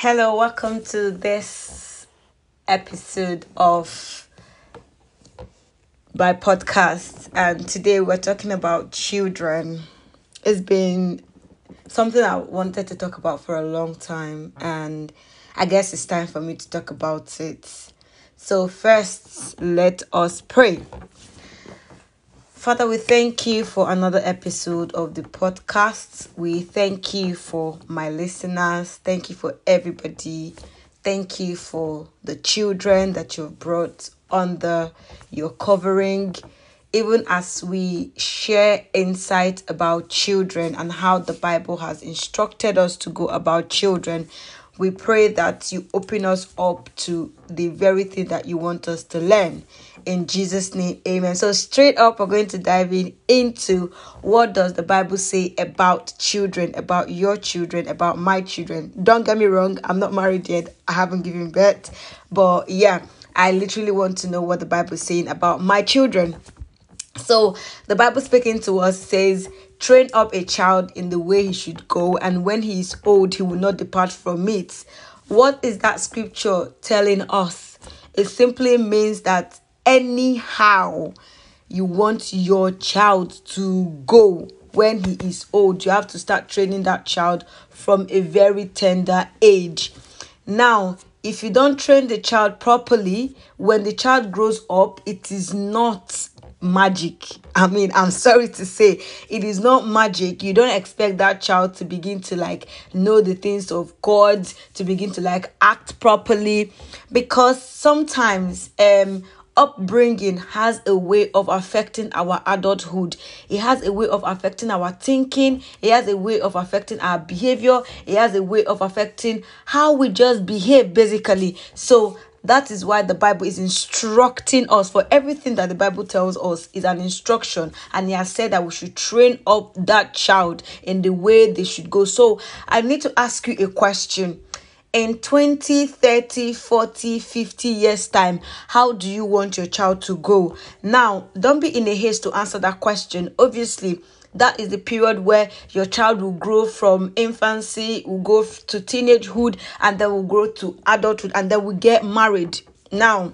Hello, welcome to this episode of my podcast. And today we're talking about children. It's been something I wanted to talk about for a long time, and I guess it's time for me to talk about it. So, first, let us pray. Father, we thank you for another episode of the podcast. We thank you for my listeners. Thank you for everybody. Thank you for the children that you've brought under your covering. Even as we share insight about children and how the Bible has instructed us to go about children, we pray that you open us up to the very thing that you want us to learn. In Jesus' name, amen. So straight up, we're going to dive in into what does the Bible say about children, about your children, about my children. Don't get me wrong, I'm not married yet. I haven't given birth. But yeah, I literally want to know what the Bible is saying about my children. So the Bible speaking to us says, train up a child in the way he should go, and when he is old, he will not depart from it. What is that scripture telling us? It simply means that anyhow you want your child to go when he is old, you have to start training that child from a very tender age. Now, if you don't train the child properly, when the child grows up, it is not magic. I mean, I'm sorry to say, it is not magic. You don't expect that child to begin to like know the things of God, to begin to like act properly, because sometimes um upbringing has a way of affecting our adulthood. It has a way of affecting our thinking. It has a way of affecting our behavior. It has a way of affecting how we just behave, basically. So, that is why the bible is instructing us. For everything that the bible tells us is an instruction and he has said that we should train up that child in the way they should go. So i need to ask you a question. In 20 30 40 50 years time how do you want your child to go? Now don't be in a haste to answer that question. Obviously that is the period where your child will grow from infancy will go to teenagehood and then will grow to adulthood and then will get married. Now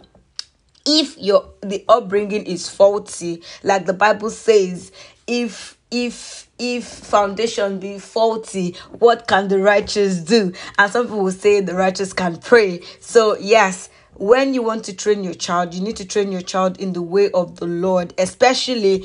if your the upbringing is faulty like the bible says if if if foundation be faulty what can the righteous do? And some people will say the righteous can pray. So yes when you want to train your child you need to train your child in the way of the lord especially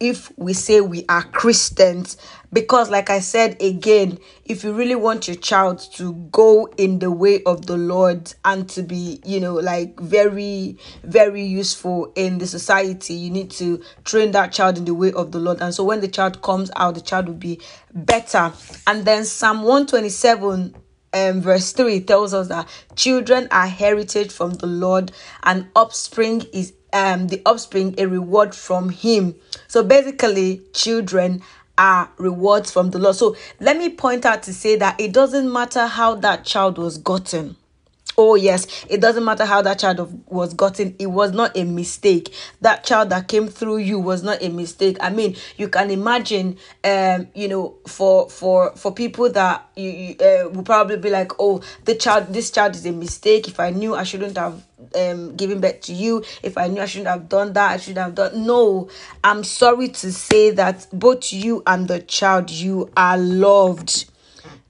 if we say we are Christians. Because, like I said again, if you really want your child to go in the way of the Lord and to be, you know, like very, very useful in the society, you need to train that child in the way of the Lord. And so, when the child comes out, the child will be better. And then, Psalm 127 um, verse 3 tells us that children are heritage from the Lord and offspring is um the offspring a reward from him. So basically children are rewards from the Lord. So let me point out to say that it doesn't matter how that child was gotten Oh, yes, it doesn't matter how that child was gotten, it was not a mistake. That child that came through you was not a mistake. I mean, you can imagine, um, you know, for for for people that you, you uh, will probably be like, oh, the child, this child is a mistake. If I knew, I shouldn't have um given back to you. If I knew, I shouldn't have done that. I should have done. No, I'm sorry to say that both you and the child, you are loved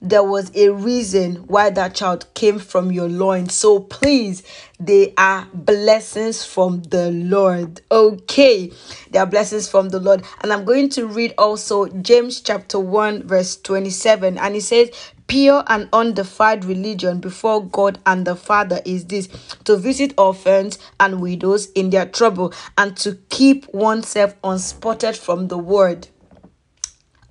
there was a reason why that child came from your loins. So please, they are blessings from the Lord. Okay, they are blessings from the Lord. And I'm going to read also James chapter 1, verse 27. And it says, Pure and undefiled religion before God and the Father is this to visit orphans and widows in their trouble and to keep oneself unspotted from the world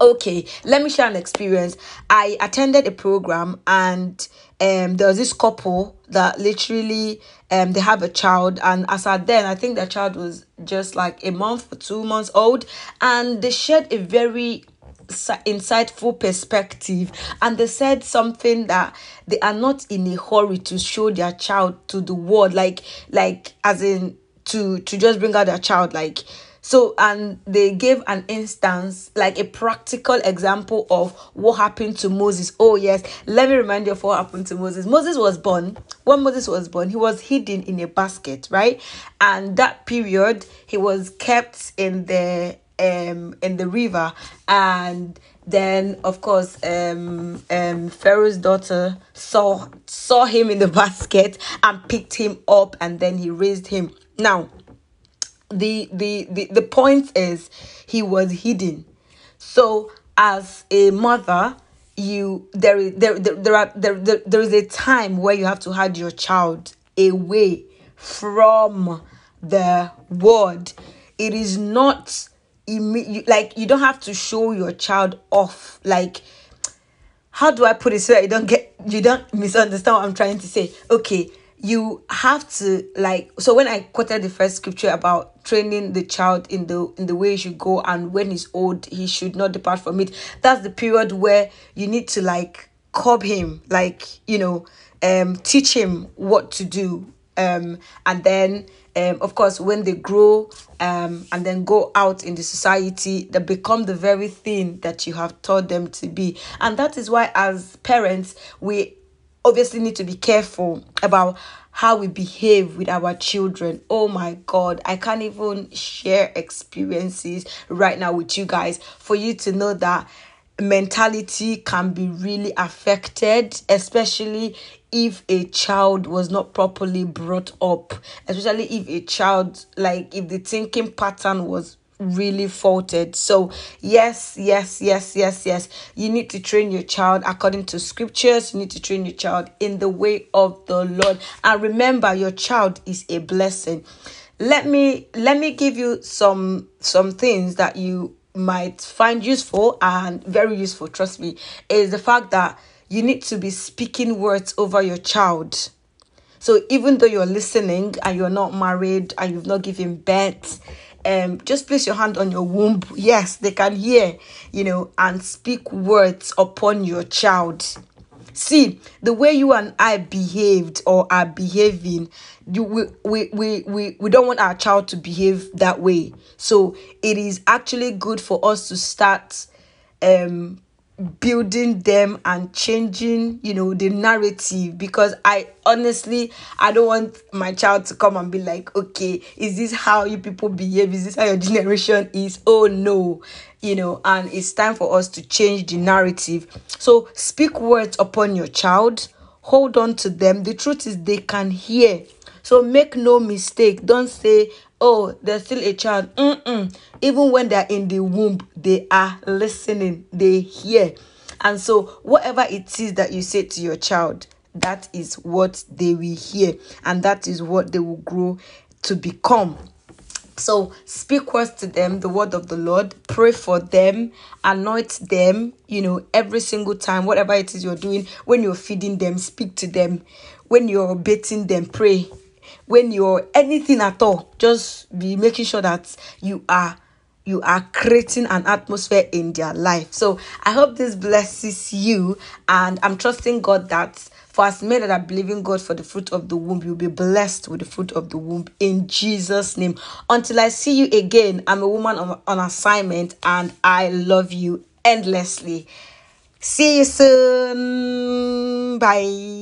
okay let me share an experience. I attended a program and um there was this couple that literally um they have a child and as at then i think their child was just like a month or two months old and they shared a very insightful perspective and they said something that they are not in a hurry to show their child to the world like like as in to to just bring out their child like so and they gave an instance like a practical example of what happened to moses. Oh yes let me remind you of what happened to moses. Moses was born. When moses was born he was hidden in a basket right? And that period he was kept in the um in the river. And then of course um um pharaoh's daughter saw saw him in the basket and picked him up and then he raised him. Now the the the, the point is he was hidden. So as a mother you there is there there, there are there, there, there is a time where you have to hide your child away from the world. It is not like you don't have to show your child off. Like how do i put it so that you don't get you don't misunderstand what i'm trying to say? Okay you have to like so when i quoted the first scripture about training the child in the in the way he should go and when he's old he should not depart from it that's the period where you need to like curb him like you know um teach him what to do um and then um of course when they grow um and then go out in the society they become the very thing that you have taught them to be and that is why as parents we obviously need to be careful about how we behave with our children. Oh my God, I can't even share experiences right now with you guys for you to know that mentality can be really affected, especially if a child was not properly brought up, especially if a child, like, if the thinking pattern was really faulted. So, yes, yes, yes, yes, yes. You need to train your child according to scriptures. You need to train your child in the way of the Lord. And remember, your child is a blessing. Let me let me give you some some things that you might find useful and very useful, trust me, is the fact that you need to be speaking words over your child. So even though you're listening and you're not married and you've not given birth, um just place your hand on your womb. Yes they can hear you know and speak words upon your child. See the way you and i behaved or are behaving you we, we we we, we don't want our child to behave that way. So it is actually good for us to start um building them and changing you know the narrative. Because i honestly i don't want my child to come and be like okay is this how you people behave? Is this how your generation is? Oh no. You know and it's time for us to change the narrative. So speak words upon your child. Hold on to them. The truth is they can hear. So make no mistake. Don't say oh, there's still a child. Mm-mm. Even when they're in the womb, they are listening, they hear. And so, whatever it is that you say to your child, that is what they will hear, and that is what they will grow to become. So speak words to them, the word of the Lord, pray for them, anoint them, you know, every single time, whatever it is you're doing, when you're feeding them, speak to them. When you're bathing them, pray when you're anything at all just be making sure that you are you are creating an atmosphere in their life. So i hope this blesses you and i'm trusting god that for as many that are believing god for the fruit of the womb you'll be blessed with the fruit of the womb in jesus name. Until i see you again i'm a woman on, on assignment and i love you endlessly. See you soon. Bye